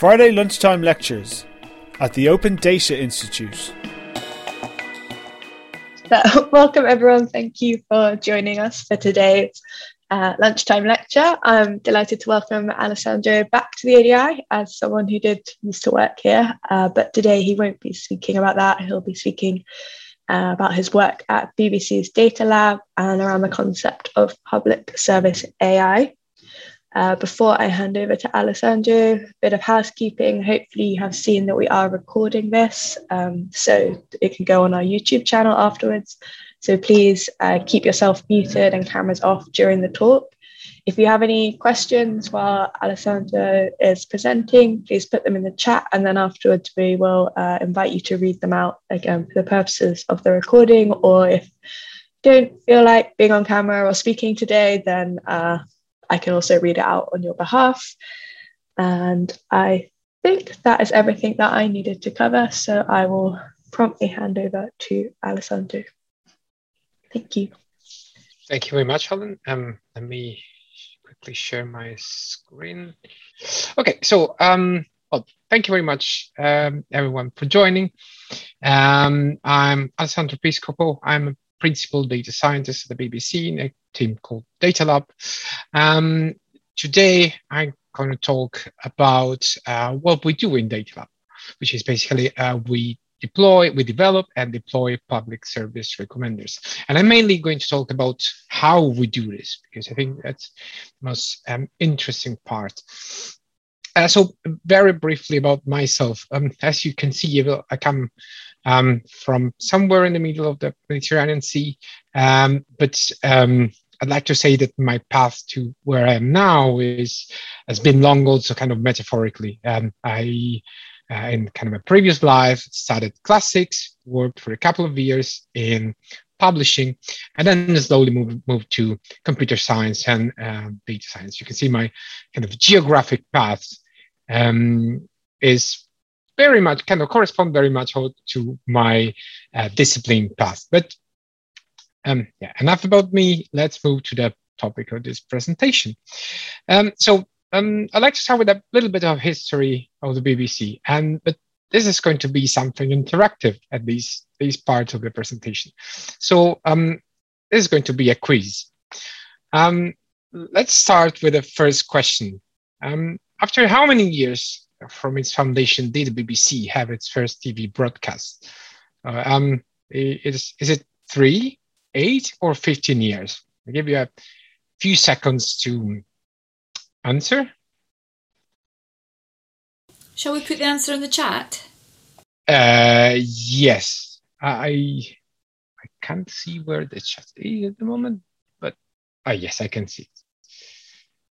Friday lunchtime lectures at the Open Data Institute. So, welcome everyone. Thank you for joining us for today's uh, lunchtime lecture. I'm delighted to welcome Alessandro back to the ODI as someone who did used to work here, uh, but today he won't be speaking about that. He'll be speaking uh, about his work at BBC's Datalab and around the concept of public service AI. Uh, before I hand over to Alessandro, a bit of housekeeping. Hopefully, you have seen that we are recording this, um, so it can go on our YouTube channel afterwards. So please uh, keep yourself muted and cameras off during the talk. If you have any questions while Alessandro is presenting, please put them in the chat, and then afterwards we will uh, invite you to read them out again for the purposes of the recording. Or if you don't feel like being on camera or speaking today, then uh, I can also read it out on your behalf. And I think that is everything that I needed to cover. So I will promptly hand over to Alessandro. Thank you. Thank you very much, Helen. Um, let me quickly share my screen. Okay, so um, well, thank you very much, um, everyone, for joining. Um, I'm Alessandro Piscopo. I'm a principal data scientist at the BBC team called Datalab. Um, today, I'm going to talk about uh, what we do in Datalab, which is basically uh, we deploy, we develop and deploy public service recommenders. And I'm mainly going to talk about how we do this because I think that's the most um, interesting part. Uh, so very briefly about myself. Um, as you can see, I come um, from somewhere in the middle of the Mediterranean Sea, um, but um, I'd like to say that my path to where I am now is has been long, also kind of metaphorically. Um, I uh, in kind of a previous life, studied classics, worked for a couple of years in publishing, and then slowly moved, moved to computer science and uh, data science. You can see my kind of geographic path um, is very much kind of correspond very much to my uh, discipline path. But um, yeah, enough about me. Let's move to the topic of this presentation. Um, so um, I'd like to start with a little bit of history of the BBC, and but this is going to be something interactive at these these parts of the presentation. So um, this is going to be a quiz. Um, let's start with the first question. Um, after how many years from its foundation did the BBC have its first TV broadcast? Uh, um, is, is it three, eight, or 15 years? I'll give you a few seconds to answer? Shall we put the answer in the chat? Uh, yes. I I can't see where the chat is at the moment, but ah, yes, I can see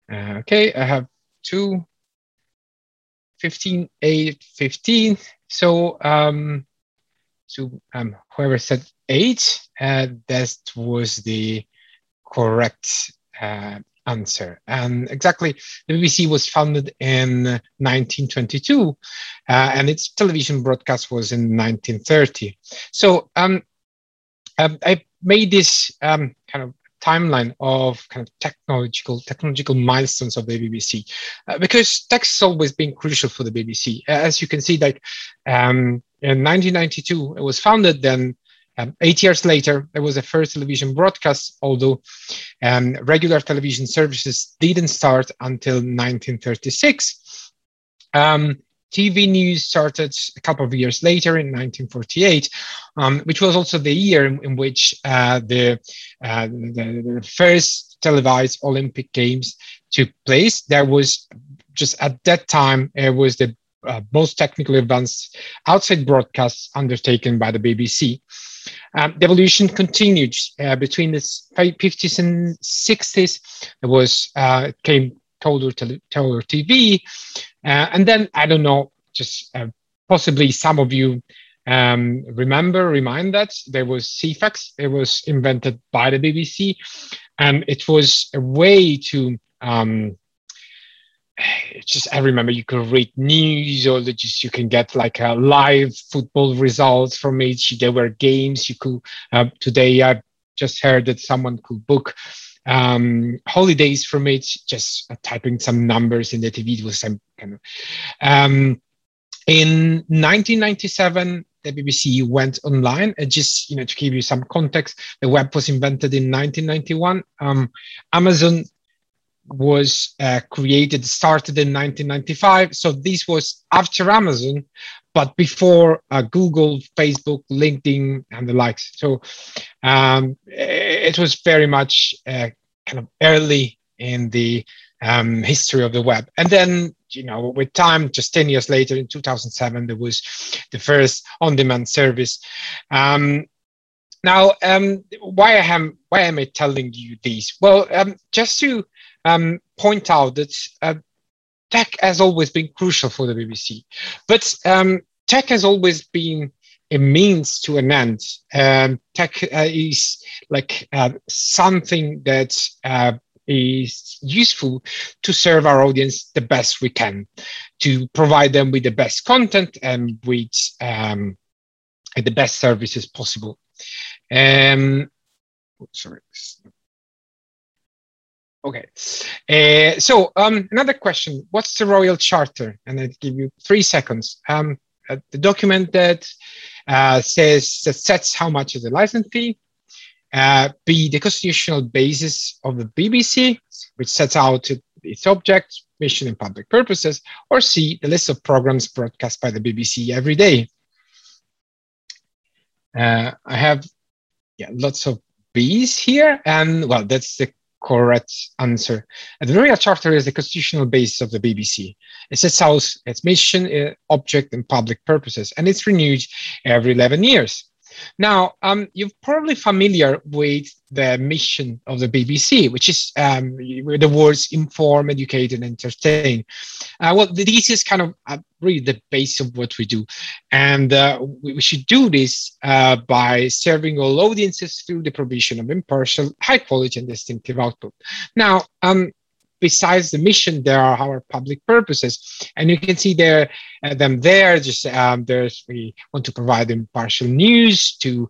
it. Uh, okay, I have two, 15, 8, 15. So, um, so um, whoever said eight, uh, that was the correct uh, answer. And exactly, the BBC was founded in 1922, uh, and its television broadcast was in 1930. So um, um, I made this um, kind of timeline of kind of technological technological milestones of the BBC uh, because tech has always been crucial for the BBC. As you can see, like um, in 1992, it was founded. Then um, eight years later, there was the first television broadcast, although um, regular television services didn't start until 1936. Um, TV news started a couple of years later in 1948, um, which was also the year in, in which uh, the, uh, the, the, first televised Olympic Games took place. There was just at that time, it was the uh, most technically advanced outside broadcasts undertaken by the BBC. Um, the evolution continued uh, between the 50s and 60s. It was uh, came Total, Total TV, uh, and then I don't know, just uh, possibly some of you um, remember, remind that there was Ceefax. It was invented by the BBC, and it was a way to um, just I remember you could read news or just you can get like a live football results from it. There were games you could. Uh, today I just heard that someone could book um, holidays from it, just uh, typing some numbers in the TV. It was some kind of. Um, in 1997, the BBC went online. And just you know to give you some context, the web was invented in 1991. Um, Amazon was uh, created, started in 1995. So this was after Amazon, but before uh, Google, Facebook, LinkedIn, and the likes. So um, it was very much uh, kind of early in the um, history of the web. And then, you know, with time, just 10 years later, in 2007, there was the first on-demand service. Um, now, um, why am why am I telling you this? Well, um, just to um, point out that uh, tech has always been crucial for the BBC, but um, tech has always been a means to an end. Um, tech uh, is like uh, something that uh, is useful to serve our audience the best we can, to provide them with the best content and with um, the best services possible. Um, sorry. Okay. Uh, so um, another question: What's the Royal Charter? And I give you three seconds. Um, uh, the document that uh, says that sets how much is the license fee. Uh, B, the constitutional basis of the BBC, which sets out its object, mission, and public purposes. Or C, the list of programs broadcast by the BBC every day. Uh, I have yeah, lots of B's here, and well, that's the correct answer. The Royal Charter is the constitutional basis of the BBC. It sets out its mission, uh, object, and public purposes, and it's renewed every 11 years. Now, um, you're probably familiar with the mission of the BBC, which is um, the words inform, educate, and entertain. Uh, well, this is kind of uh, really the base of what we do. And uh, we, we, should do this uh, by serving all audiences through the provision of impartial, high quality, and distinctive output. Now, um, besides the mission, there are our public purposes, and you can see there uh, them there. Just um, there's we want to provide impartial news to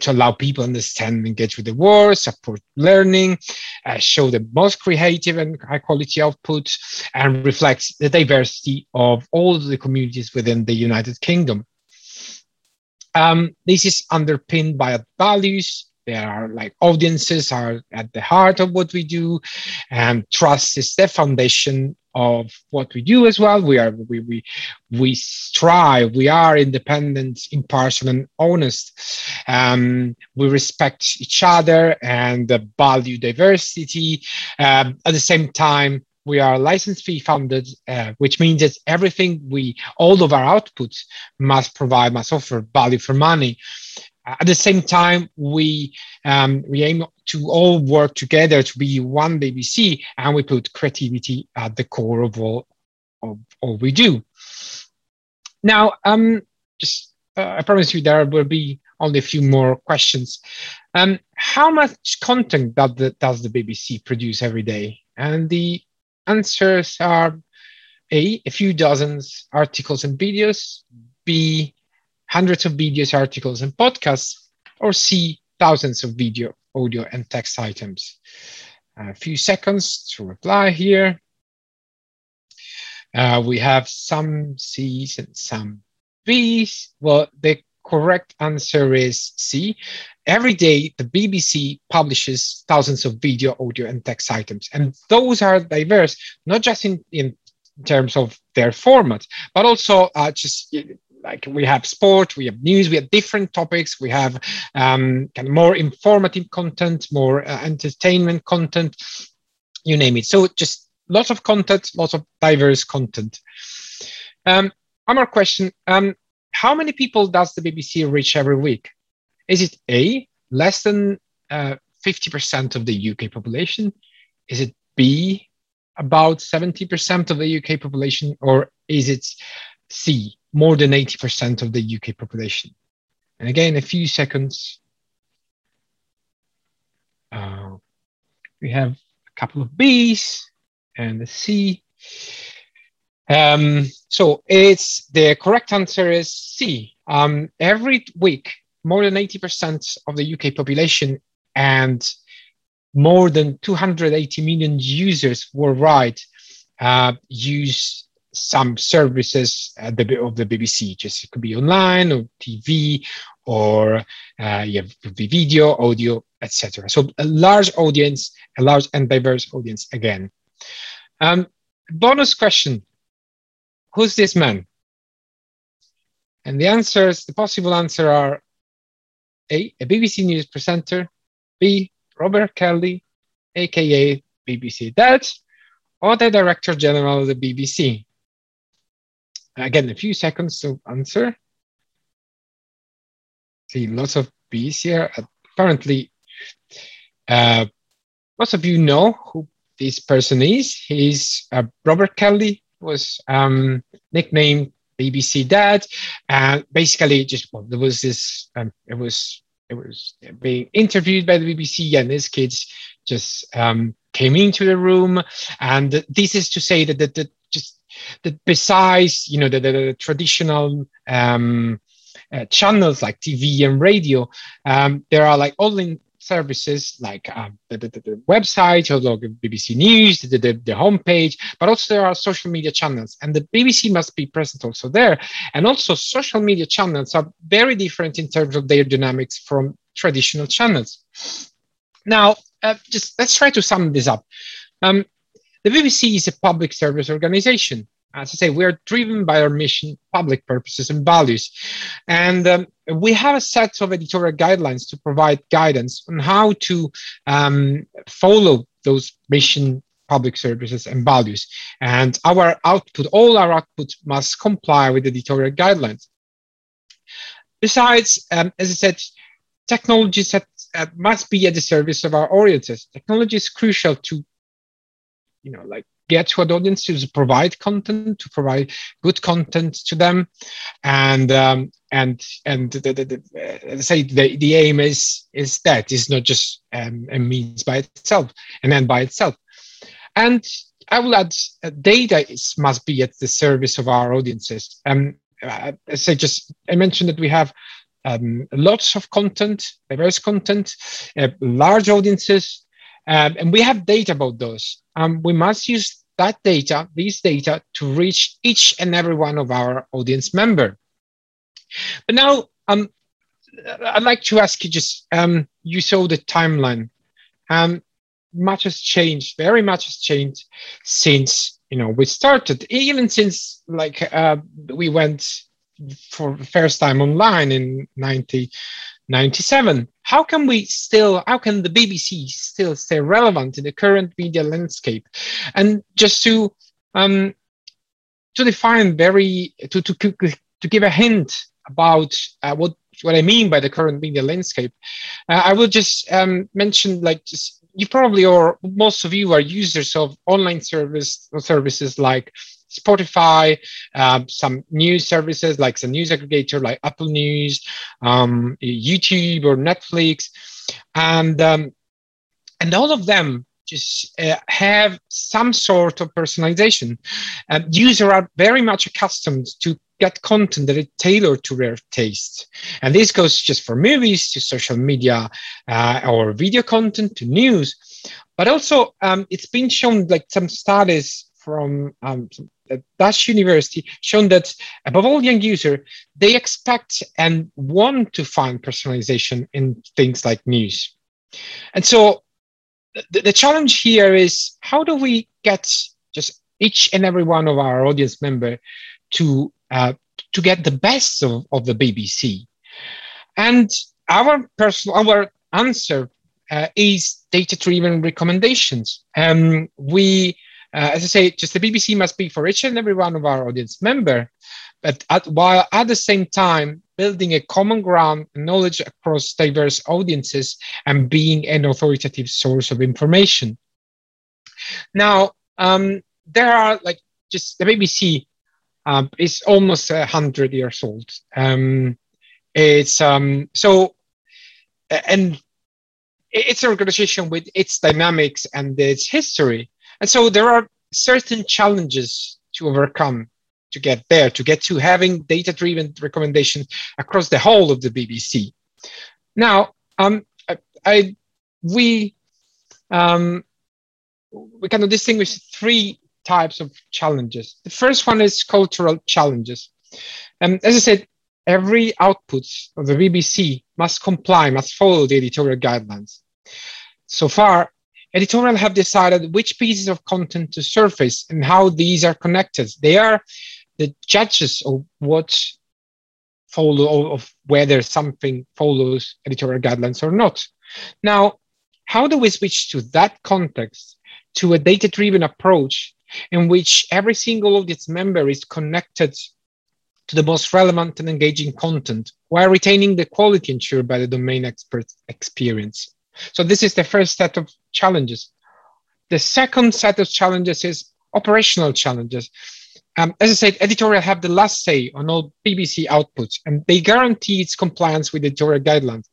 to allow people understand and engage with the world, support learning, uh, show the most creative and high quality output, and reflects the diversity of all the communities within the United Kingdom. Um, this is underpinned by values there are like audiences are at the heart of what we do and trust is the foundation of what we do as well. We are we we, we strive we are independent impartial and honest. Um, we respect each other and value diversity. Um, at the same time we are license fee funded, uh, which means that everything we, all of our outputs must provide, must offer value for money. At the same time, we um, we aim to all work together to be one BBC, and we put creativity at the core of all of all we do. Now, um, just uh, I promise you there will be only a few more questions. Um, how much content does the, does the BBC produce every day? And the answers are A, a few dozens articles and videos, B, hundreds of videos, articles, and podcasts, or C, thousands of video, audio, and text items. A few seconds to reply here. Uh, we have some C's and some B's. Well, the correct answer is C. Every day, the BBC publishes thousands of video, audio, and text items. And those are diverse, not just in, in terms of their format, but also uh, just like we have sport, we have news, we have different topics, we have um, kind of more informative content, more uh, entertainment content, you name it. So just lots of content, lots of diverse content. Um, one more question. Um, how many people does the BBC reach every week? Is it A, less than uh, 50% of the UK population? Is it B, about 70% of the UK population? Or is it C, more than 80% of the UK population. And again, a few seconds. Uh, we have a couple of B's and a C. Um, so it's the correct answer is C. Um, every week, more than 80% of the UK population and more than 280 million users worldwide uh, use some services the, of the BBC. Just it could be online or TV or uh, you have video, audio, etc. So a large audience, a large and diverse audience again. Um, bonus question: Who's this man? And the answers, the possible answer are A, a BBC News presenter, B, Robert Kelly, aka BBC Dad, or the Director General of the BBC. Again, a few seconds to answer. See lots of bees here. Apparently, uh, most of you know who this person is. He's uh, Robert Kelly, was um, nicknamed BBC Dad, and basically just well, there was this. Um, it was it was being interviewed by the BBC, and his kids just um, came into the room, and this is to say that that, just that besides you know the, the, the traditional um, uh, channels like TV and radio, um, there are like online services like um, the, the, the, website or like BBC News, the, the, the homepage, but also there are social media channels. And the BBC must be present also there. And also, social media channels are very different in terms of their dynamics from traditional channels. Now, uh, just let's try to sum this up. Um, the BBC is a public service organization as I say, we are driven by our mission, public purposes, and values. And um, we have a set of editorial guidelines to provide guidance on how to um, follow those mission, public services, and values. And our output, all our output must comply with editorial guidelines. Besides, um, as I said, technology set, uh, must be at the service of our audiences. Technology is crucial to, you know, like get to an audience to provide content, to provide good content to them, and um, and and the, the, the, say the, the aim is is that it's not just um, a means by itself, and then by itself, and I will add uh, data is, must be at the service of our audiences. Um, uh, as I just I mentioned that we have um, lots of content, diverse content, uh, large audiences, um, and we have data about those. Um, we must use that data, these data, to reach each and every one of our audience member. But now, um, I'd like to ask you just, um, you saw the timeline. Um, much has changed, very much has changed since, you know, we started, even since like uh, we went for the first time online in 90, 97 how can we still how can the bbc still stay relevant in the current media landscape? And just to um to define very to to, to give a hint about uh, what what i mean by the current media landscape uh, i will just um, mention like just you probably or most of you are users of online service services like Spotify, uh, some news services like the news aggregator like Apple News, um, YouTube or Netflix, and um, and all of them just uh, have some sort of personalization. Uh, users are very much accustomed to get content that is tailored to their taste. And this goes just for movies to social media uh, or video content to news. But also, um, it's been shown like some studies from um, Dutch university shown that above all young user, they expect and want to find personalization in things like news. And so the, the challenge here is how do we get just each and every one of our audience member to uh, to get the best of, of the BBC? And our personal our answer uh, is data-driven recommendations. Um, we uh, as I say, just the BBC must be for each and every one of our audience member, but at, while at the same time building a common ground knowledge across diverse audiences and being an authoritative source of information. Now, um, there are like just the BBC um, is almost a hundred years old. Um, it's um, so, and it's an organization with its dynamics and its history. And so there are certain challenges to overcome to get there, to get to having data driven recommendations across the whole of the BBC. Now, um, I, I, we um, we kind of distinguish three types of challenges. The first one is cultural challenges. And as I said, every output of the BBC must comply, must follow the editorial guidelines. So far, editorial have decided which pieces of content to surface and how these are connected. They are the judges of what follow of whether something follows editorial guidelines or not. Now, how do we switch to that context to a data-driven approach in which every single audience member is connected to the most relevant and engaging content while retaining the quality ensured by the domain expert experience. So this is the first set of challenges. The second set of challenges is operational challenges. Um, as I said, editorial have the last say on all BBC outputs, and they guarantee its compliance with editorial guidelines.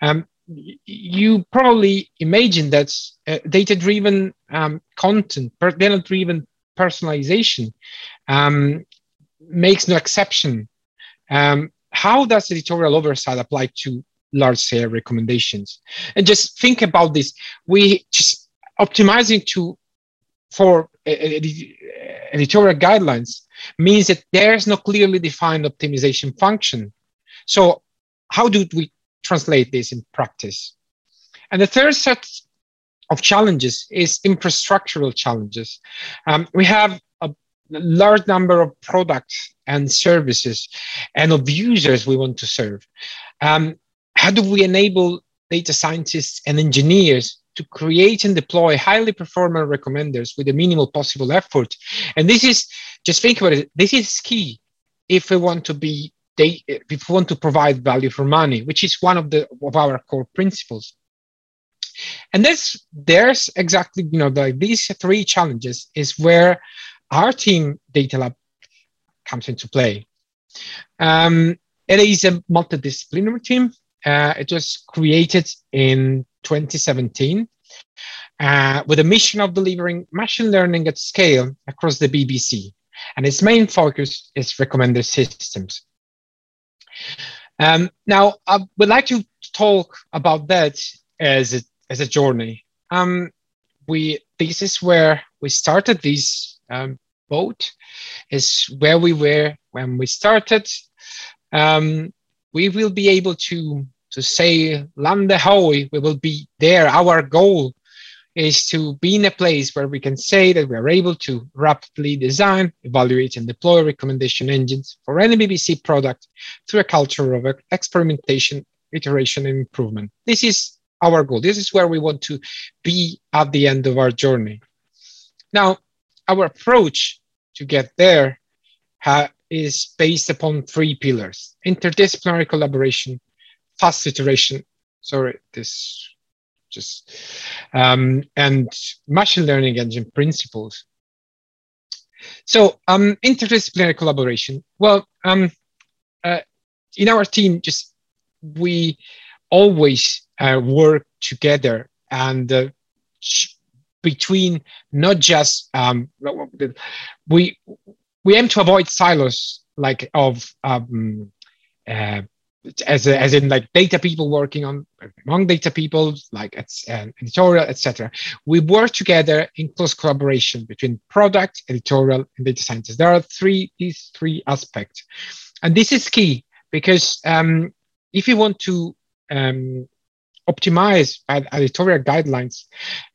Um, you probably imagine that uh, data-driven um, content, data-driven personalization um, makes no exception. Um, how does editorial oversight apply to large scale recommendations? And just think about this. We just optimizing to for editorial guidelines means that there's no clearly defined optimization function. So how do we translate this in practice? And the third set of challenges is infrastructural challenges. Um, we have a large number of products and services and of users we want to serve. Um, how do we enable data scientists and engineers to create and deploy highly performant recommenders with the minimal possible effort? And this is just think about it. This is key if we want to be they if we want to provide value for money, which is one of the of our core principles. And this there's exactly you know the, these three challenges is where our team Datalab comes into play. Um, it is a multidisciplinary team. Uh, it was created in 2017 uh, with a mission of delivering machine learning at scale across the BBC. And its main focus is recommender systems. Um, now, I would like to talk about that as a, as a journey. Um, we this is where we started this um, boat. Is where we were when we started. Um, we will be able to to say Lande Hoy, we will be there. Our goal is to be in a place where we can say that we are able to rapidly design, evaluate, and deploy recommendation engines for any BBC product through a culture of experimentation, iteration, and improvement. This is our goal. This is where we want to be at the end of our journey. Now, our approach to get there is based upon three pillars interdisciplinary collaboration, fast iteration. Sorry, this just um, and machine learning engine principles. So um, interdisciplinary collaboration. Well, um, uh, in our team, just we always uh, work together and uh, between not just um, we we aim to avoid silos like of um, uh, as, a, as in like data people working on among data people like it's uh, editorial etc we work together in close collaboration between product editorial and data scientists. There are three these three aspects. And this is key because um, if you want to um, optimize editorial guidelines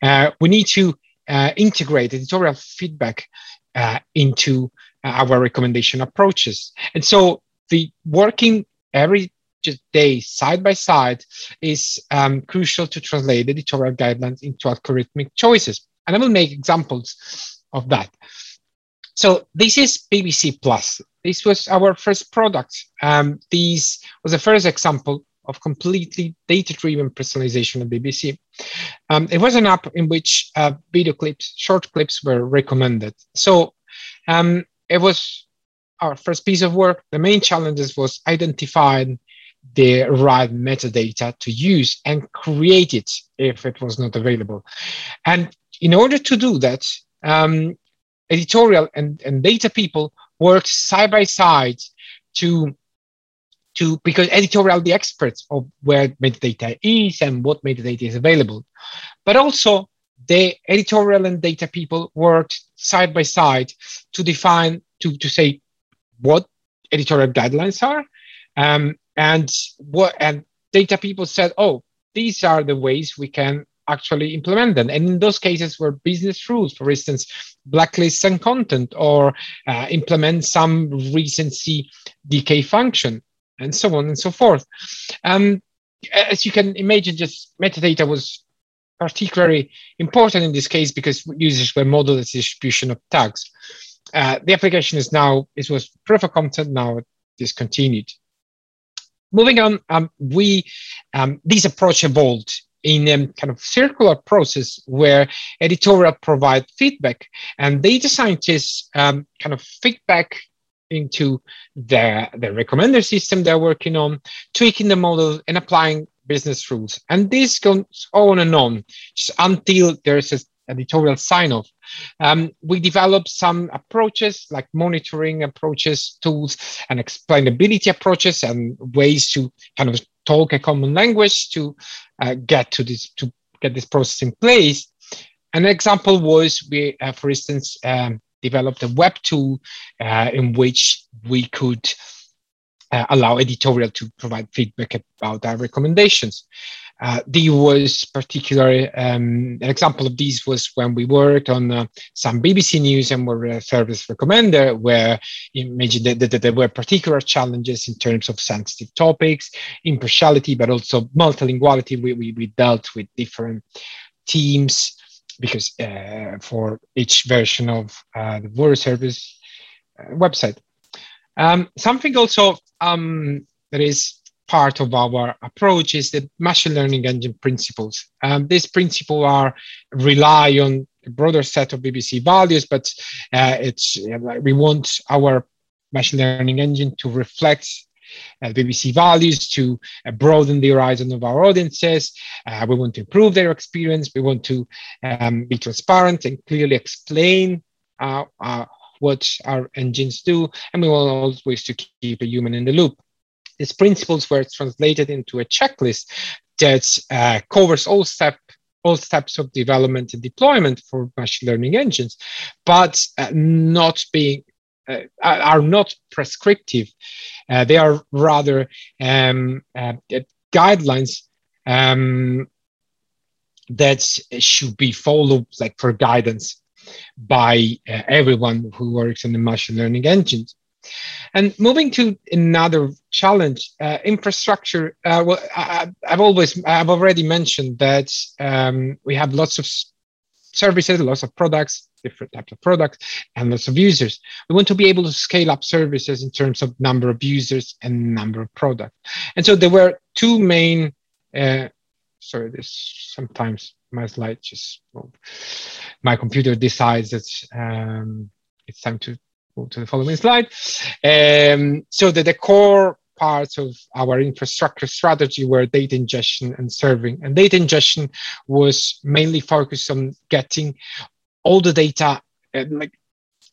uh, we need to uh, integrate editorial feedback uh, into our recommendation approaches and so the working every day side by side is um, crucial to translate editorial guidelines into algorithmic choices. And I will make examples of that. So this is BBC Plus. This was our first product. Um, this was the first example of completely data-driven personalization of BBC. Um, it was an app in which uh, video clips, short clips were recommended. So um, it was our first piece of work. The main challenges was identifying the right metadata to use and create it if it was not available. And in order to do that, um, editorial and, and data people worked side by side to to because editorial the experts of where metadata is and what metadata is available but also the editorial and data people worked side by side to define to, to say what editorial guidelines are. Um, and what and data people said oh these are the ways we can actually implement them. And in those cases were business rules for instance blacklist some content or uh, implement some recency decay function and so on and so forth. Um, as you can imagine just metadata was particularly important in this case because users were modeled the distribution of tags. Uh, the application is now, it was proof of concept, now discontinued. Moving on, um, we, um, this approach evolved in a kind of circular process where editorial provide feedback and data scientists um, kind of feedback into the, the recommender system they're working on, tweaking the model and applying business rules. And this goes on and on just until there's an editorial sign off. Um, we developed some approaches like monitoring approaches, tools, and explainability approaches, and ways to kind of talk a common language to uh, get to this to get this process in place. An example was we, uh, for instance, um, developed a web tool uh, in which we could uh, allow editorial to provide feedback about our recommendations. Uh, was particular um, an example of these was when we worked on uh, some BBC News and were a service recommender, where imagine that, that, that, there were particular challenges in terms of sensitive topics, impartiality, but also multilinguality. We, we, we dealt with different teams because uh, for each version of uh, the World service uh, website. Um, something also um, that is part of our approach is the machine learning engine principles. Um, these principles are rely on a broader set of BBC values, but uh, it's we want our machine learning engine to reflect uh, BBC values to uh, broaden the horizon of our audiences. Uh, we want to improve their experience. We want to um, be transparent and clearly explain uh, uh, what our engines do, and we want always to keep a human in the loop. These principles were translated into a checklist that uh, covers all step all steps of development and deployment for machine learning engines, but uh, not being uh, are not prescriptive. Uh, they are rather um, uh, guidelines um, that should be followed, like for guidance by uh, everyone who works in the machine learning engines. And moving to another challenge, uh, infrastructure. Uh, well, I, have always, I've already mentioned that um, we have lots of services, lots of products, different types of products, and lots of users. We want to be able to scale up services in terms of number of users and number of products. And so there were two main. Uh, sorry, this sometimes my slide just my computer decides that um, it's time to move to the following slide. Um, so that the core parts of our infrastructure strategy were data ingestion and serving. And data ingestion was mainly focused on getting all the data uh, like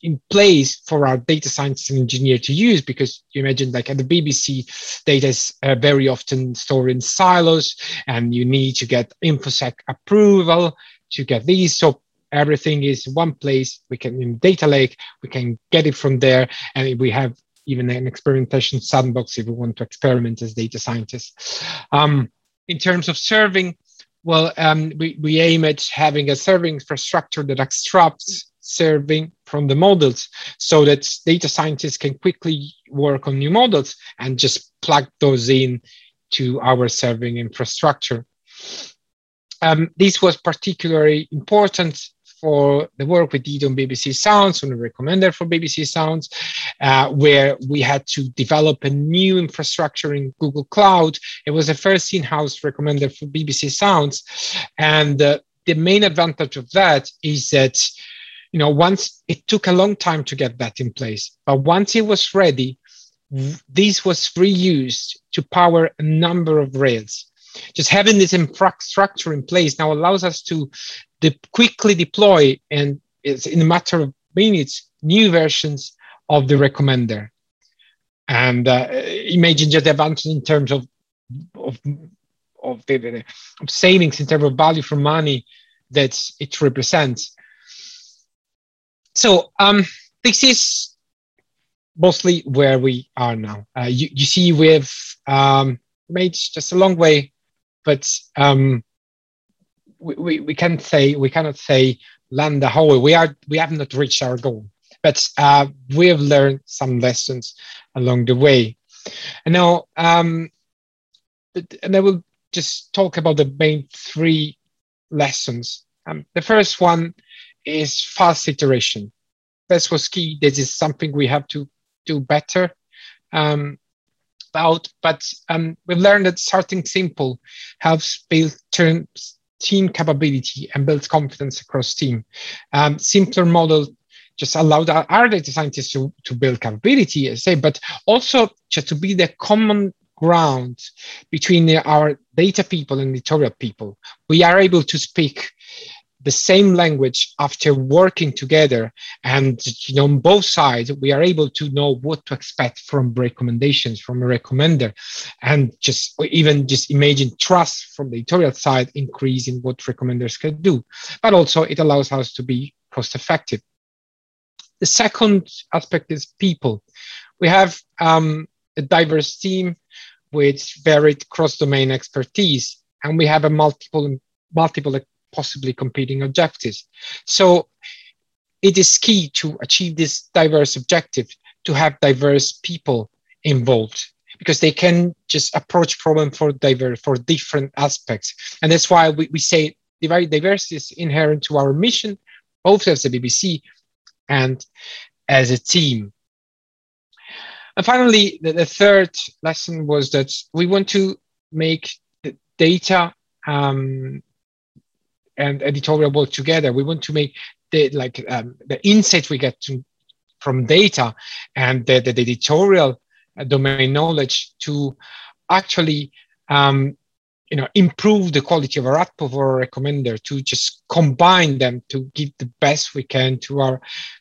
in place for our data scientists and engineer to use because you imagine like at the BBC data is uh, very often stored in silos and you need to get infosec approval to get these. So everything is one place. We can in data lake we can get it from there. And we have even an experimentation sandbox if we want to experiment as data scientists. Um, in terms of serving well um, we, we aim at having a serving infrastructure that extracts serving from the models so that data scientists can quickly work on new models and just plug those in to our serving infrastructure. Um, this was particularly important for the work we did on BBC Sounds, on the recommender for BBC Sounds, uh, where we had to develop a new infrastructure in Google Cloud. It was the first in-house recommender for BBC Sounds. And uh, the main advantage of that is that you know, once it took a long time to get that in place, but once it was ready, this was reused to power a number of rails. Just having this infrastructure in place now allows us to de- quickly deploy and it's in a matter of minutes new versions of the recommender. And uh, imagine just the advantage in terms of of of, the, of savings in terms of value for money that it represents. So um, this is mostly where we are now. Uh, you, you see, we've um, made just a long way, but um, we, we, we can't say we cannot say land the whole. Way. We are we have not reached our goal, but uh, we have learned some lessons along the way. And now, um, and I will just talk about the main three lessons. Um, the first one is fast iteration. This was key. This is something we have to do better um, about. But um, we've learned that starting simple helps build team capability and build confidence across team. Um, simpler model just allowed our data scientists to, to build capability, I say, but also just to be the common ground between our data people and editorial people. We are able to speak the same language after working together and you know on both sides we are able to know what to expect from recommendations from a recommender. And just even just imagine trust from the editorial side increasing what recommenders can do. But also it allows us to be cost effective the second aspect is people. We have um, a diverse team with varied cross-domain expertise, and we have a multiple multiple possibly competing objectives. So it is key to achieve this diverse objective to have diverse people involved because they can just approach problem for diverse for different aspects and that's why we, we say diversity is inherent to our mission both as a bbc and as a team and finally, the, the, third lesson was that we want to make the data um, and editorial work together. We want to make the like um, the insight we get to, from data and the, the, the editorial domain knowledge to actually um, you know improve the quality of our output or recommender to just combine them to give the best we can to our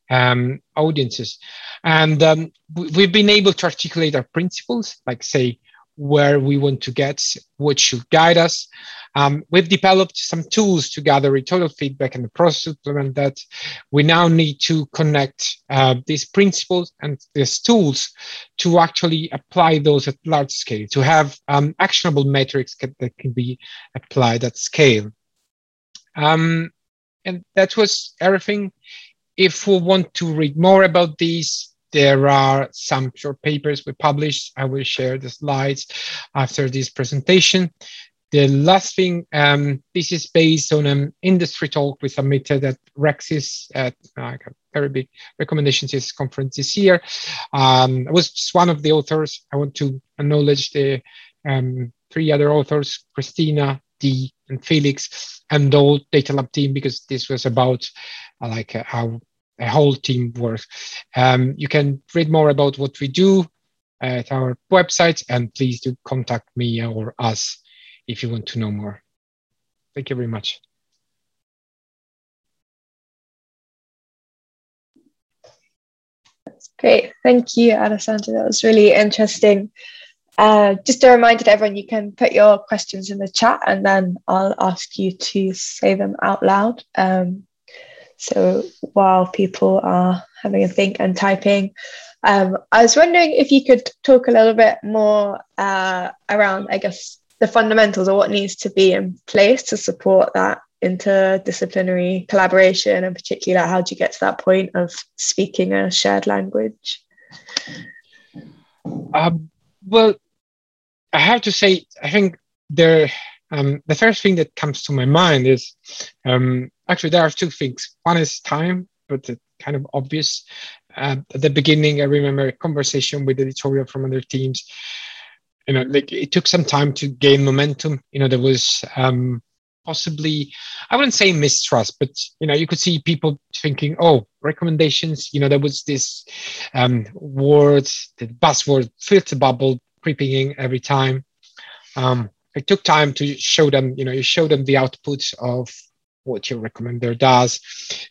um, audiences and um, we've been able to articulate our principles like say where we want to get what should guide us um, we've developed some tools to gather editorial feedback and the process to implement that. We now need to connect uh, these principles and these tools to actually apply those at large scale, to have um, actionable metrics that can be applied at scale. Um, and that was everything. If we want to read more about these, there are some short papers we published. I will share the slides after this presentation. The last thing, um, this is based on an industry talk we submitted at RecSys at uh, very big recommendations conference this year. Um, I was just one of the authors. I want to acknowledge the um, three other authors, Christina, Dee, and Felix, and the whole Datalab team, because this was about uh, like uh, how a whole team works. Um, you can read more about what we do at our website, and please do contact me or us if you want to know more. Thank you very much. Great. Thank you, Alessandro. That was really interesting. Uh, just a reminder to everyone, you can put your questions in the chat and then I'll ask you to say them out loud. Um, so while people are having a think and typing, um, I was wondering if you could talk a little bit more uh, around, I guess, the fundamentals or what needs to be in place to support that interdisciplinary collaboration and particularly how do you get to that point of speaking a shared language? Um, well i have to say i think there um, the first thing that comes to my mind is um, actually there are two things one is time but it's kind of obvious uh, at the beginning i remember a conversation with editorial from other teams you know, like it took some time to gain momentum. You know, there was um, possibly, I wouldn't say mistrust, but you know, you could see people thinking, "Oh, recommendations." You know, there was this um, word, the buzzword filter bubble creeping in every time. Um, it took time to show them. You know, you show them the output of what your recommender does.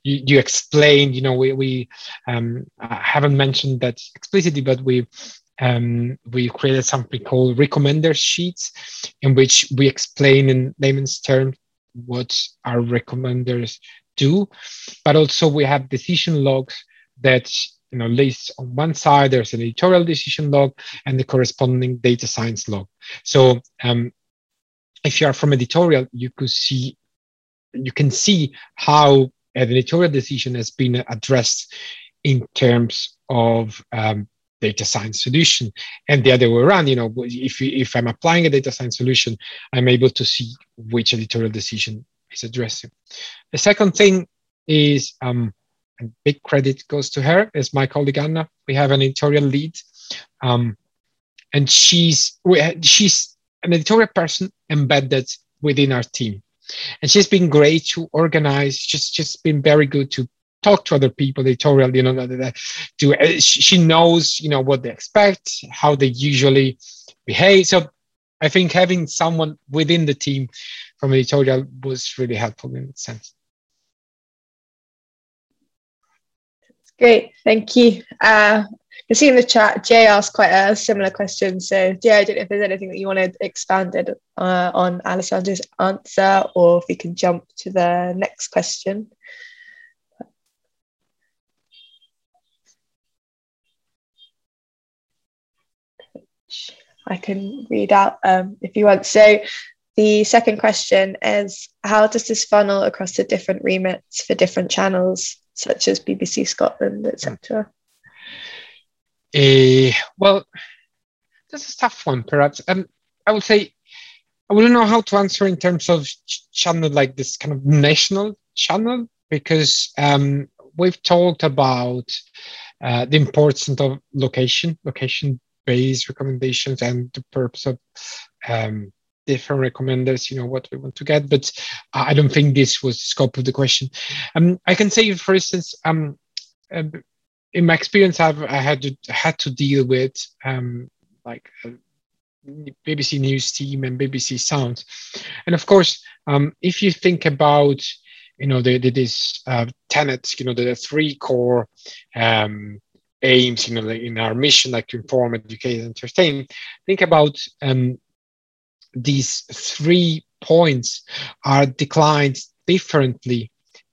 You, you explain, you know, we, we um, haven't mentioned that explicitly, but we um, we created something called recommender sheets in which we explain in layman's terms what our recommenders do, but also we have decision logs that you know lists on one side there's an editorial decision log and the corresponding data science log. So um, if you are from editorial, you could see you can see how an editorial decision has been addressed in terms of um, data science solution. And the other way around you know if, if i'm applying a data science solution i'm able to see which editorial decision is addressing. The second thing is um, and big credit goes to her is my colleague anna. We have an editorial lead um, and she's she's an editorial person embedded within our team and she's been great to organize. Just just been very good to talk to other people. Editorial you know that, to uh, she knows you know what they expect how they usually behave. So i think having someone within the team from editorial was really helpful in that sense. Great. Thank you. Uh, you see in the chat jay asked quite a similar question so jay i don't know if there's anything that you wanted expanded uh, on alessandro's answer or if we can jump to the next question I can read out um, if you want. So the second question is how does this funnel across the different remits for different channels, such as BBC Scotland, etc.? Uh, well, this is a tough one, perhaps. Um, I would say I wouldn't know how to answer in terms of channel like this kind of national channel because um, we've talked about uh, the importance of location, location based recommendations and the purpose of um, different recommenders, you know, what we want to get. But I don't think this was the scope of the question. Um, I can say, for instance, um, uh, in my experience, I've I had to had to deal with um, like uh, BBC News team and BBC Sound, and of course, um, if you think about you know the, the this uh, tenets, you know the, the three core um, aims you know in our mission like to inform educate and entertain think about um, these three points are declined differently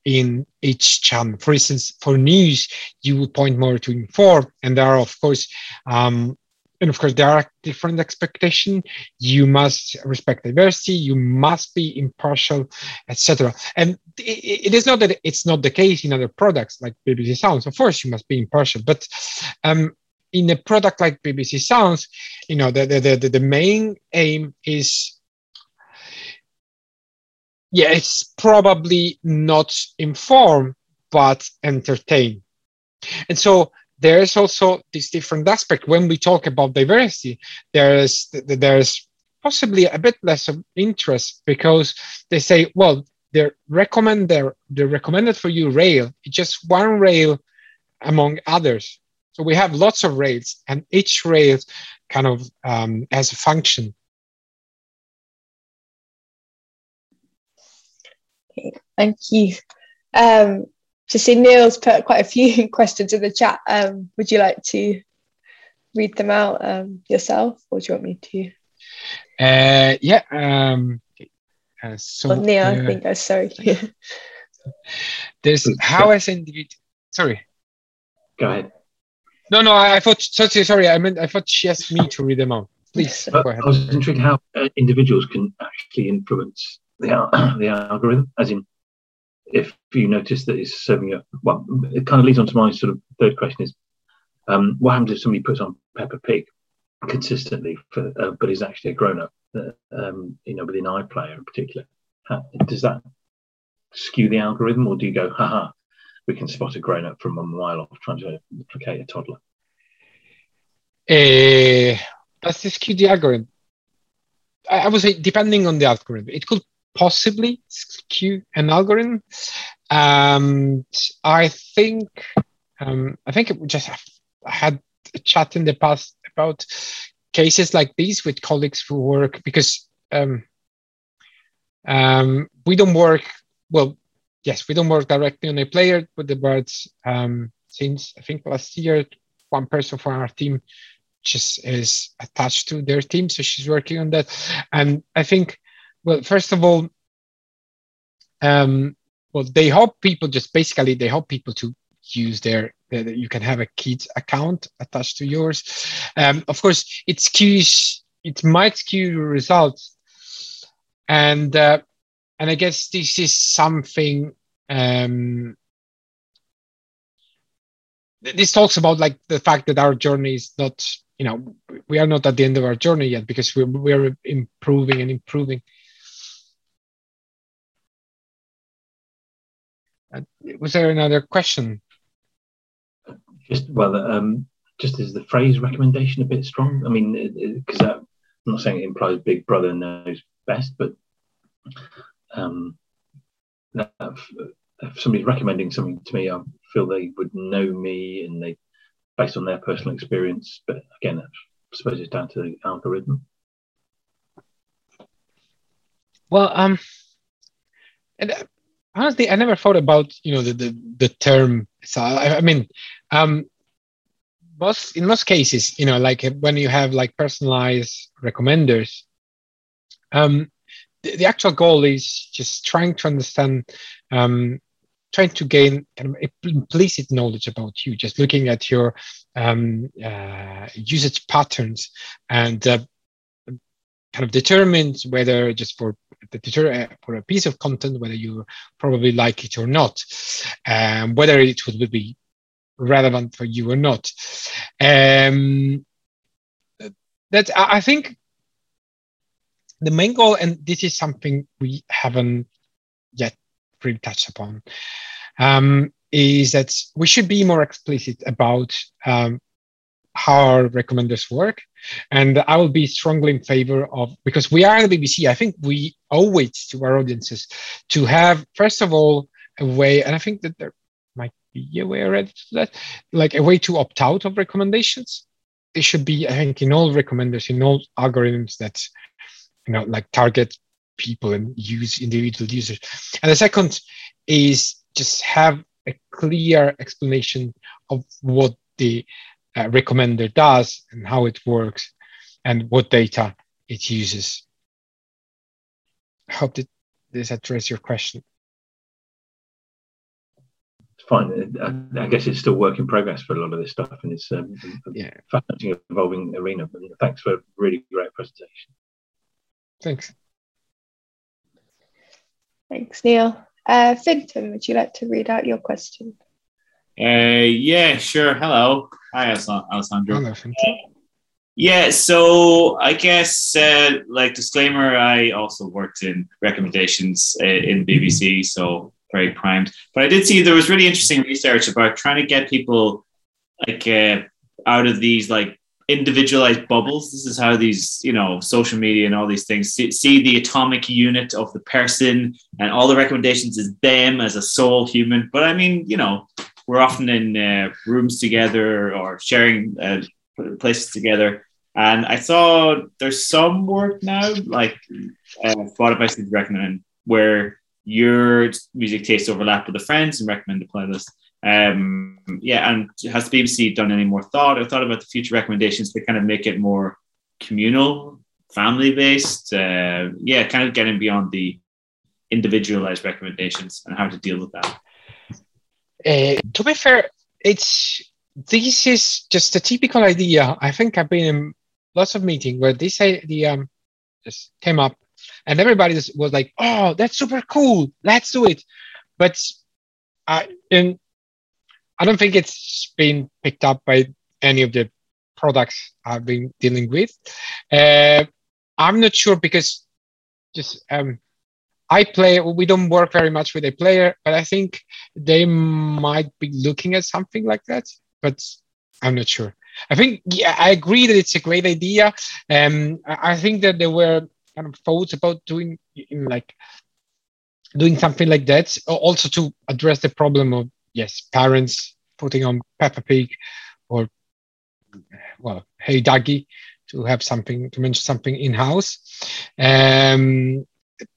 in each channel. For instance for news you would point more to inform and there are of course um, and of course there are different expectations you must respect diversity you must be impartial etc and it, it is not that it's not the case in other products like bbc sounds. Of course you must be impartial but um, in a product like bbc sounds you know the, the, the, the main aim is yeah it's probably not inform but entertain. And so there's also this different aspect. When we talk about diversity there's there's possibly a bit less of interest because they say well they recommend their they're recommended for you rail it's just one rail among others. So we have lots of rails and each rail kind of um, has a function thank you um, to see Neil's put quite a few questions in the chat. Um, would you like to read them out um, yourself, or do you want me to? Uh, yeah. Um, uh, so well, Neil, uh, I think. I'm sorry. there's how as individual. Sorry. Go ahead. No, no. I, I thought. Sorry, sorry. I meant. I thought she asked me to read them out. Please go ahead. I was intrigued how uh, individuals can actually influence the the algorithm, as in if you notice that it's serving you, well, it kind of leads on to my sort of third question is, um, what happens if somebody puts on Peppa Pig consistently, for, uh, but is actually a grown up, uh, um, you know, within iPlayer in particular? How, does that skew the algorithm, or do you go, haha, we can spot a grown up from a mile off trying to replicate a toddler? Uh, does this skew the algorithm? I would say, depending on the algorithm, it could possibly skew an algorithm. Um, I think um, I think we just had a chat in the past about cases like these with colleagues who work because um, um, we don't work well. Yes, we don't work directly on iPlayer with the birds um, since I think last year. One person from our team just is attached to their team, so she's working on that. And I think well, first of all, um, well, they help people just basically they help people to use their you can have a kid's account attached to yours. Um, of course, it skews it might skew your results, and uh, and I guess this is something. Um, this talks about like the fact that our journey is not you know we are not at the end of our journey yet because we're we're improving and improving was there another question just well um just is the phrase recommendation a bit strong i mean because i'm not saying it implies big brother knows best but um that, if somebody's recommending something to me, I feel they would know me and they, based on their personal experience. But again, I suppose it's down to the algorithm. Well, um, and uh, honestly, I never thought about you know the the, the term. So I, I mean, um, most in most cases, you know, like when you have like personalized recommenders, um, the, the actual goal is just trying to understand um, trying to gain kind of implicit knowledge about you, just looking at your um, uh, usage patterns and uh, kind of determines whether just for uh, for a piece of content whether you probably like it or not, um, whether it would be relevant for you or not. Um, that I think the main goal, and this is something we haven't yet really touched upon, um, is that we should be more explicit about um, how our recommenders work. And I will be strongly in favor of, because we are the BBC, I think we owe it to our audiences to have, first of all, a way, and I think that there might be a way already to that, like a way to opt out of recommendations. It should be, I think, in all recommenders, in all algorithms that, you know, like target people and use individual users. And the second is just have a clear explanation of what the uh, recommender does and how it works and what data it uses. I hope that this addresses your question. It's fine. I, I, guess it's still work in progress for a lot of this stuff, and it's um, yeah. fascinating, evolving arena. But thanks for a really great presentation. Thanks. Thanks, Neil. Uh, Fintan, would you like to read out your question? Uh, yeah, sure. Hello. Hi, Alessandro. Hello, Fintan. yeah, so I guess, uh, like disclaimer, I also worked in recommendations uh, in BBC, so very primed. But I did see there was really interesting research about trying to get people like uh, out of these like individualized bubbles. This is how these, you know, social media and all these things see, see, the atomic unit of the person, and all the recommendations is them as a sole human. But I mean, you know, we're often in uh, rooms together or sharing uh, places together. And I saw there's some work now, like uh, Spotify to recommend, where your music tastes overlap with the friends and recommend a playlist. Um, yeah, and has the BBC done any more thought or thought about the future recommendations to kind of make it more communal, family based? Uh, yeah, kind of getting beyond the individualized recommendations and how to deal with that. Uh, to be fair, it's this is just a typical idea. I think I've been in lots of meetings where this idea um, just came up, and everybody was like, "Oh, that's super cool! Let's do it." But uh, in I don't think it's been picked up by any of the products I've been dealing with. Uh, I'm not sure because just um, iPlayer. We don't work very much with iPlayer, but I think they might be looking at something like that. But I'm not sure. I think yeah, I agree that it's a great idea. Um, I think that there were kind of thoughts about doing like doing something like that, also to address the problem of yes, parents putting on Peppa Pig or well, Hey Duggee to have something to mention something in house, um,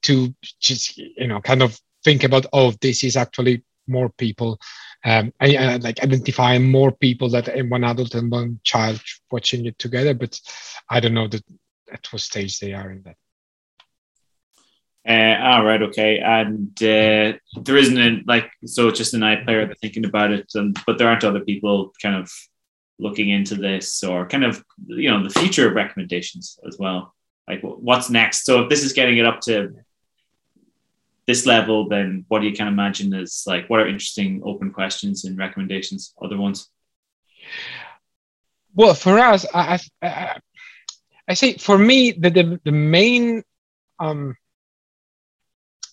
to just you know kind of think about oh this is actually more people, um, I, I like identify more people that one adult and one child watching it together, but I don't know that at what stage they are in that. Uh, all right, okay, and uh, there isn't a, like so it's just an iPlayer that's thinking about it, and but there aren't other people kind of looking into this or kind of you know the future recommendations as well. Like what's next? So if this is getting it up to this level, then what do you kind of imagine is like what are interesting open questions and recommendations? Other ones? Well, for us, I, I, I say for me the the, the main um,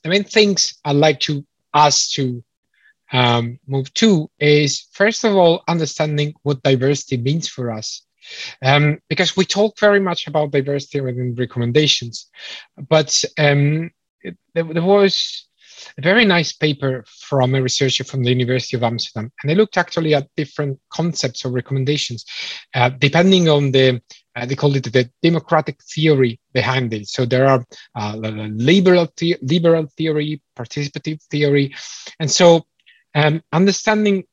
the main things I'd like to us to um, move to is first of all understanding what diversity means for us. Um, because we talk very much about diversity within recommendations, but um, it, there, there, was a very nice paper from a researcher from the University of Amsterdam, and they looked actually at different concepts or recommendations, uh, depending on the uh, they call it the democratic theory behind it. So there are uh, liberal, the- liberal theory, participative theory, and so um, understanding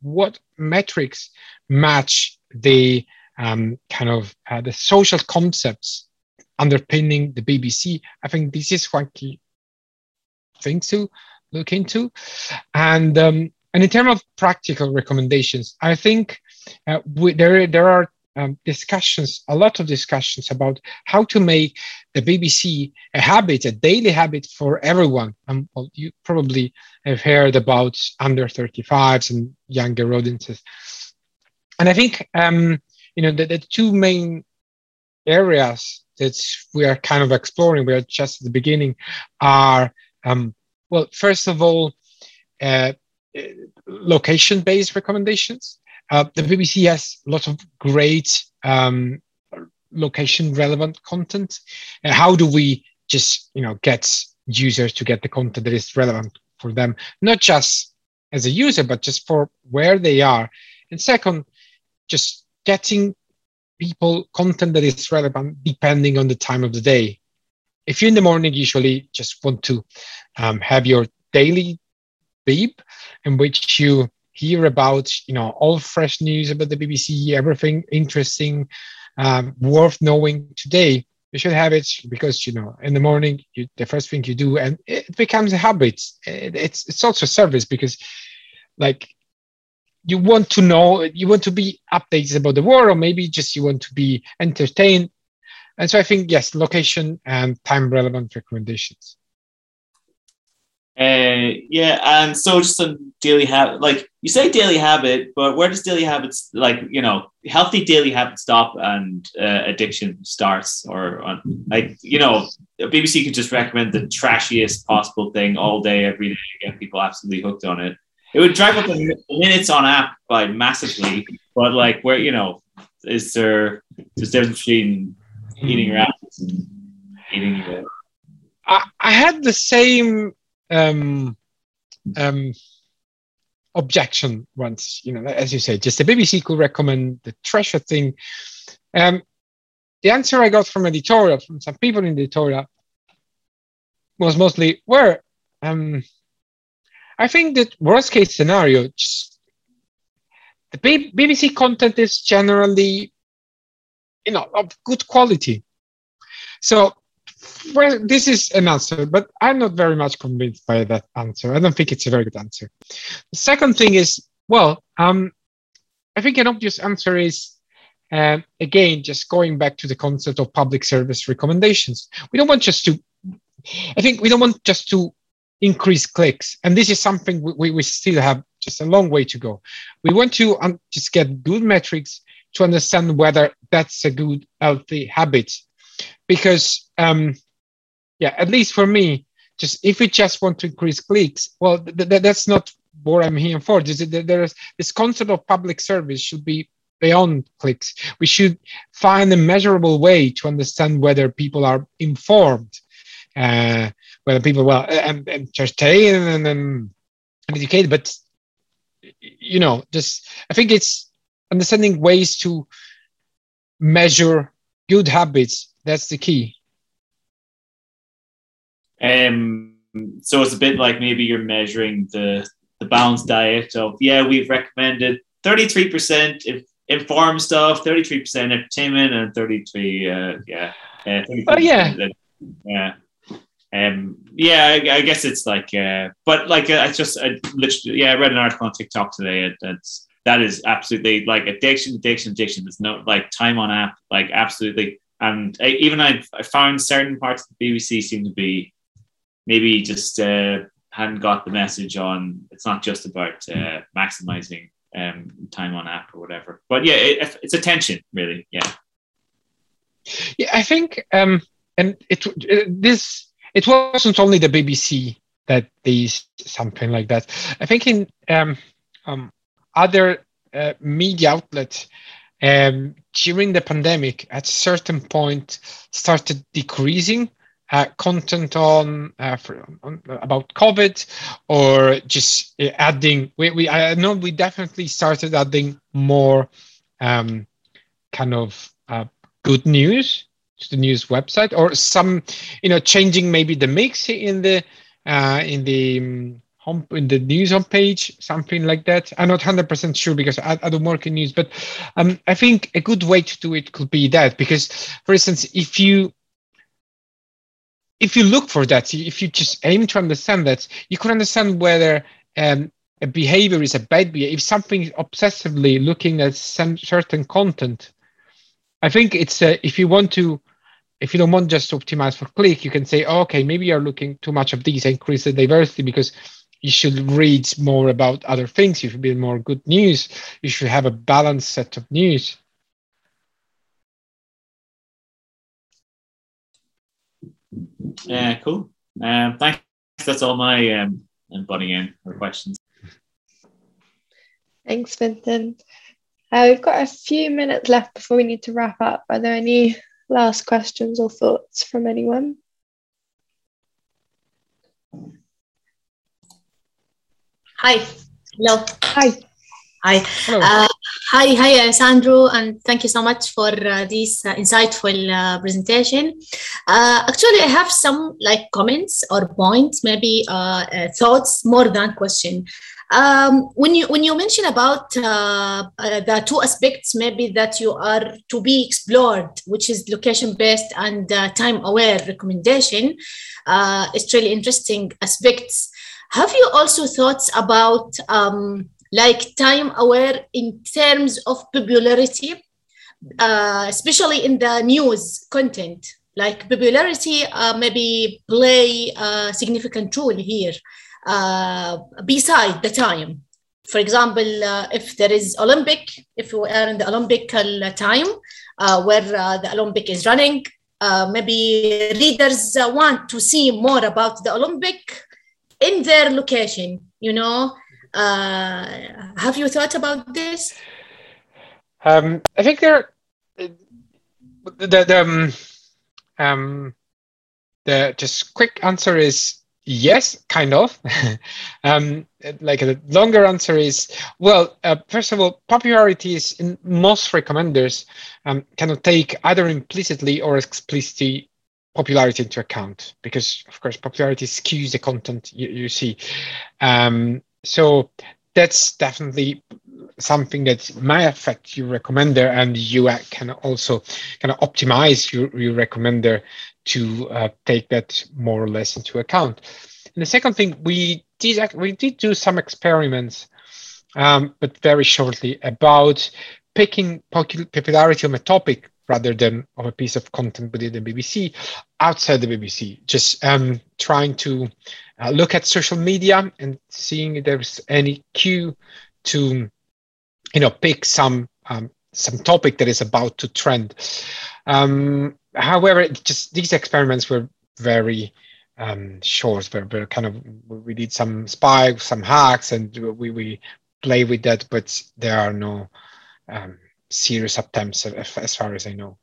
what metrics match the um, kind of uh, the social concepts underpinning the BBC. I think this is one key thing to look into, and um, and in terms of practical recommendations, I think uh, we, there there are um, discussions, a lot of discussions about how to make the BBC a habit, a daily habit for everyone. Um, well, you probably have heard about under 35s and younger audiences. And I think, um, you know, the, the, two main areas that we are kind of exploring, we are just at the beginning, are, um, well, first of all, uh, location-based recommendations. Uh, the BBC has lots of great um, location relevant content. And how do we just you know get users to get the content that is relevant for them, not just as a user, but just for where they are. And second, just getting people content that is relevant depending on the time of the day. If you're in the morning, usually just want to um, have your daily beep in which you hear about you know all fresh news about the BBC, everything interesting, um, worth knowing today. You should have it because you know in the morning you, the first thing you do, and it becomes a habit. It, it's it's also a service because like you want to know, you want to be updates about the world, or maybe just you want to be entertained. And so I think yes, location and time relevant recommendations. Uh, yeah, and so just a daily habit, like you say daily habit, but where does daily habits, like you know, healthy daily habit stop and uh, addiction starts, or on, like you know, BBC could just recommend the trashiest possible thing all day, every day, get people absolutely hooked on it. It would drive up the minutes on app by massively, but like where you know, is there there's difference between eating rabbits and eating? Uh, I, I had the same um, um, objection once, you know, as you say, just the BBC could recommend the treasure thing. Um, the answer I got from editorial, from some people in the editorial, was mostly where um, I think that worst case scenario, the BBC content is generally, you know, of good quality. So well, this is an answer, but I'm not very much convinced by that answer. I don't think it's a very good answer. The second thing is, well, um, I think an obvious answer is, uh, again, just going back to the concept of public service recommendations. We don't want just to, I think we don't want just to increase clicks. And this is something we, we still have just a long way to go. We want to um, just get good metrics to understand whether that's a good, healthy habit because um, yeah, at least for me, just if we just want to increase clicks, well, th- th- that's not what I'm here for. There's, there's this concept of public service should be beyond clicks. We should find a measurable way to understand whether people are informed, uh, whether people well and, and entertained and, and educated. But you know, just I think it's understanding ways to measure good habits. That's the key. Um, so it's a bit like maybe you're measuring the the balanced diet of yeah we've recommended 33% informed stuff 33% entertainment and 33 uh, yeah uh, oh yeah yeah um, yeah, I, I, guess it's like, uh, but like, uh, I just, I literally, yeah, I read an article on TikTok today. That's that is absolutely like addiction, addiction, addiction. There's no like time on app, like absolutely. And I, even I, I found certain parts of the BBC seem to be maybe just uh, hadn't got the message on. It's not just about uh, maximizing um, time on app or whatever. But yeah, it, it's attention really. Yeah. Yeah, I think, um, and it, it this it wasn't only the BBC that they something like that. I think in um, um, other uh, media outlets um, during the pandemic, at a certain point, started decreasing uh, content on, uh, for, on, about COVID, or just uh, adding. We, we I know we definitely started adding more um, kind of uh, good news to the news website, or some, you know, changing maybe the mix in the uh, in the um, home in the news homepage, something like that. I'm not 100% sure because I, I don't work in news, but um, I think a good way to do it could be that because, for instance, if you if you look for that, if you just aim to understand that, you can understand whether um, a behavior is a bad behavior. If something is obsessively looking at some certain content, I think it's uh, if you want to, if you don't want just to optimize for click, you can say, oh, okay, maybe you're looking too much of these, increase the diversity because you should read more about other things. You should be more good news. You should have a balanced set of news. Yeah, cool. Um, thanks. That's all my um, butting in or questions. Thanks, Fintan. Uh, we've got a few minutes left before we need to wrap up. Are there any last questions or thoughts from anyone? Hi. Hello. Hi. Hi. Uh, hi, hi, uh, Sandro, and thank you so much for uh, this uh, insightful uh, presentation. Uh, actually, I have some like comments or points, maybe thoughts more than question. Um, when you when you mention about the two aspects, maybe that you are to be explored, which is location based and time aware recommendation, it's really interesting aspects. Have you also thoughts about um, like time aware in terms of popularity, uh, especially in the news content. Like popularity uh, maybe play a significant role here uh, beside the time. For example, uh, if there is Olympic, if we are in the Olympic time uh, where uh, the Olympic is running, maybe readers want to see more about the Olympic in their location, you know, uh, have you thought about this? Um, I think there, the, the, um, um, the just quick answer is yes, kind of. um, like a longer answer is well. Uh, first of all, popularity is in most recommenders um, cannot take either implicitly or explicitly popularity into account because of course popularity skews the content you, you see um, so that's definitely something that might affect your recommender and you can also kind of optimize your, your recommender to uh, take that more or less into account. And the second thing, we did we did do some experiments, um, but very shortly about picking popularity of a topic rather than of a piece of content within the BBC outside the BBC, just um, trying to uh, look at social media and seeing if there's any cue to, you know, pick some um, some topic that is about to trend. Um, however, just these experiments were very um, short. Very, very kind of we did some spikes, some hacks, and we we play with that, but there are no um, serious attempts as, far as I know.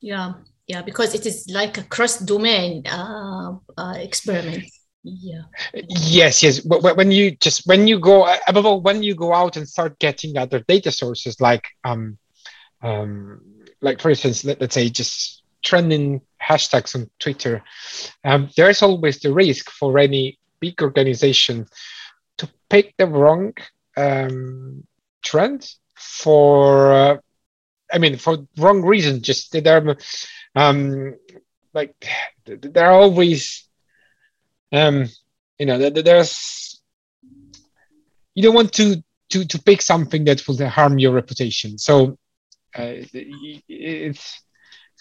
Yeah, yeah, because it is like a cross-domain uh, uh, experiment yeah yes yes when you just when you go above all when you go out and start getting other data sources like um um like for instance let, us say just trending hashtags on twitter um, there's always the risk for any big organization to pick the wrong um, trend for uh, i mean for wrong reason just they're um like there are always um, you know, there's you don't want to to to pick something that will harm your reputation. So uh, it's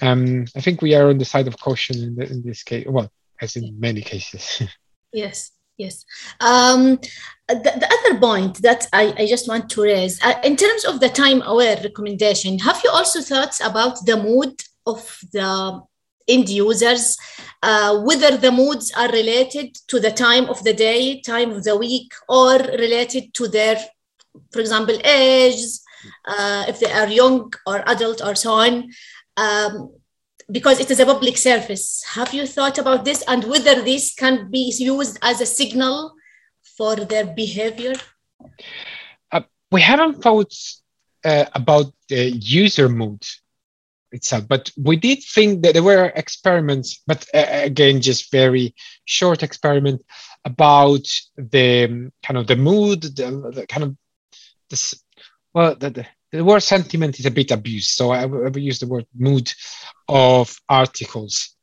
um, I think we are on the side of caution in, the, in this case. Well, as in many cases. yes. Yes. Um, the, the, other point that I, I just want to raise uh, in terms of the time aware recommendation, have you also thought about the mood of the end users, uh, whether the moods are related to the time of the day, time of the week, or related to their, for example, age, uh, if they are young or adult or so on? Um, because it is a public service. Have you thought about this and whether this can be used as a signal for their behavior? Uh, we haven't thought uh, about the user mood itself, but we did think that there were experiments, but uh, again, just very short experiment about the um, kind of the mood, the, the kind of this, well, the, the the word sentiment is a bit abused, so I, I will use the word mood of articles.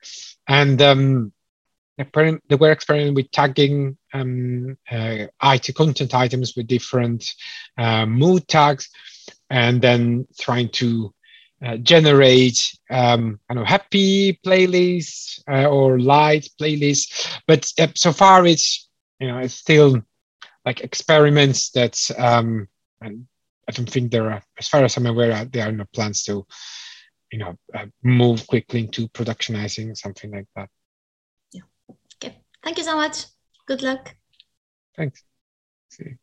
And um, they were experimenting with tagging um, uh, IT content items with different uh, mood tags, and then trying to uh, generate um, kind of happy playlists uh, or light playlists. But uh, so far, it's you know it's still like experiments that um, I don't think there are, as far as I'm aware, there are no plans to, you know, uh, move quickly into productionizing something like that. Yeah. Okay. Thank you so much. Good luck. Thanks. See.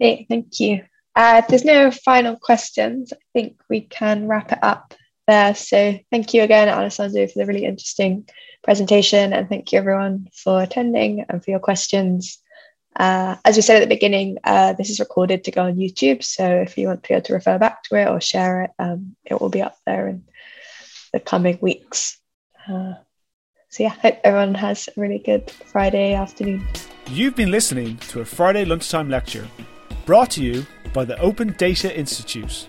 Okay, thank you. Uh, there's no final questions. I think we can wrap it up there. So thank you again, Alessandro, for the really interesting presentation, and thank you everyone for attending and for your questions. Uh, as we said at the beginning, uh, this is recorded to go on YouTube. So if you want to be able to refer back to it or share it, um, it will be up there in the coming weeks. Uh, so yeah, I hope everyone has a really good Friday afternoon. You've been listening to a Friday lunchtime lecture brought to you by the Open Data Institute.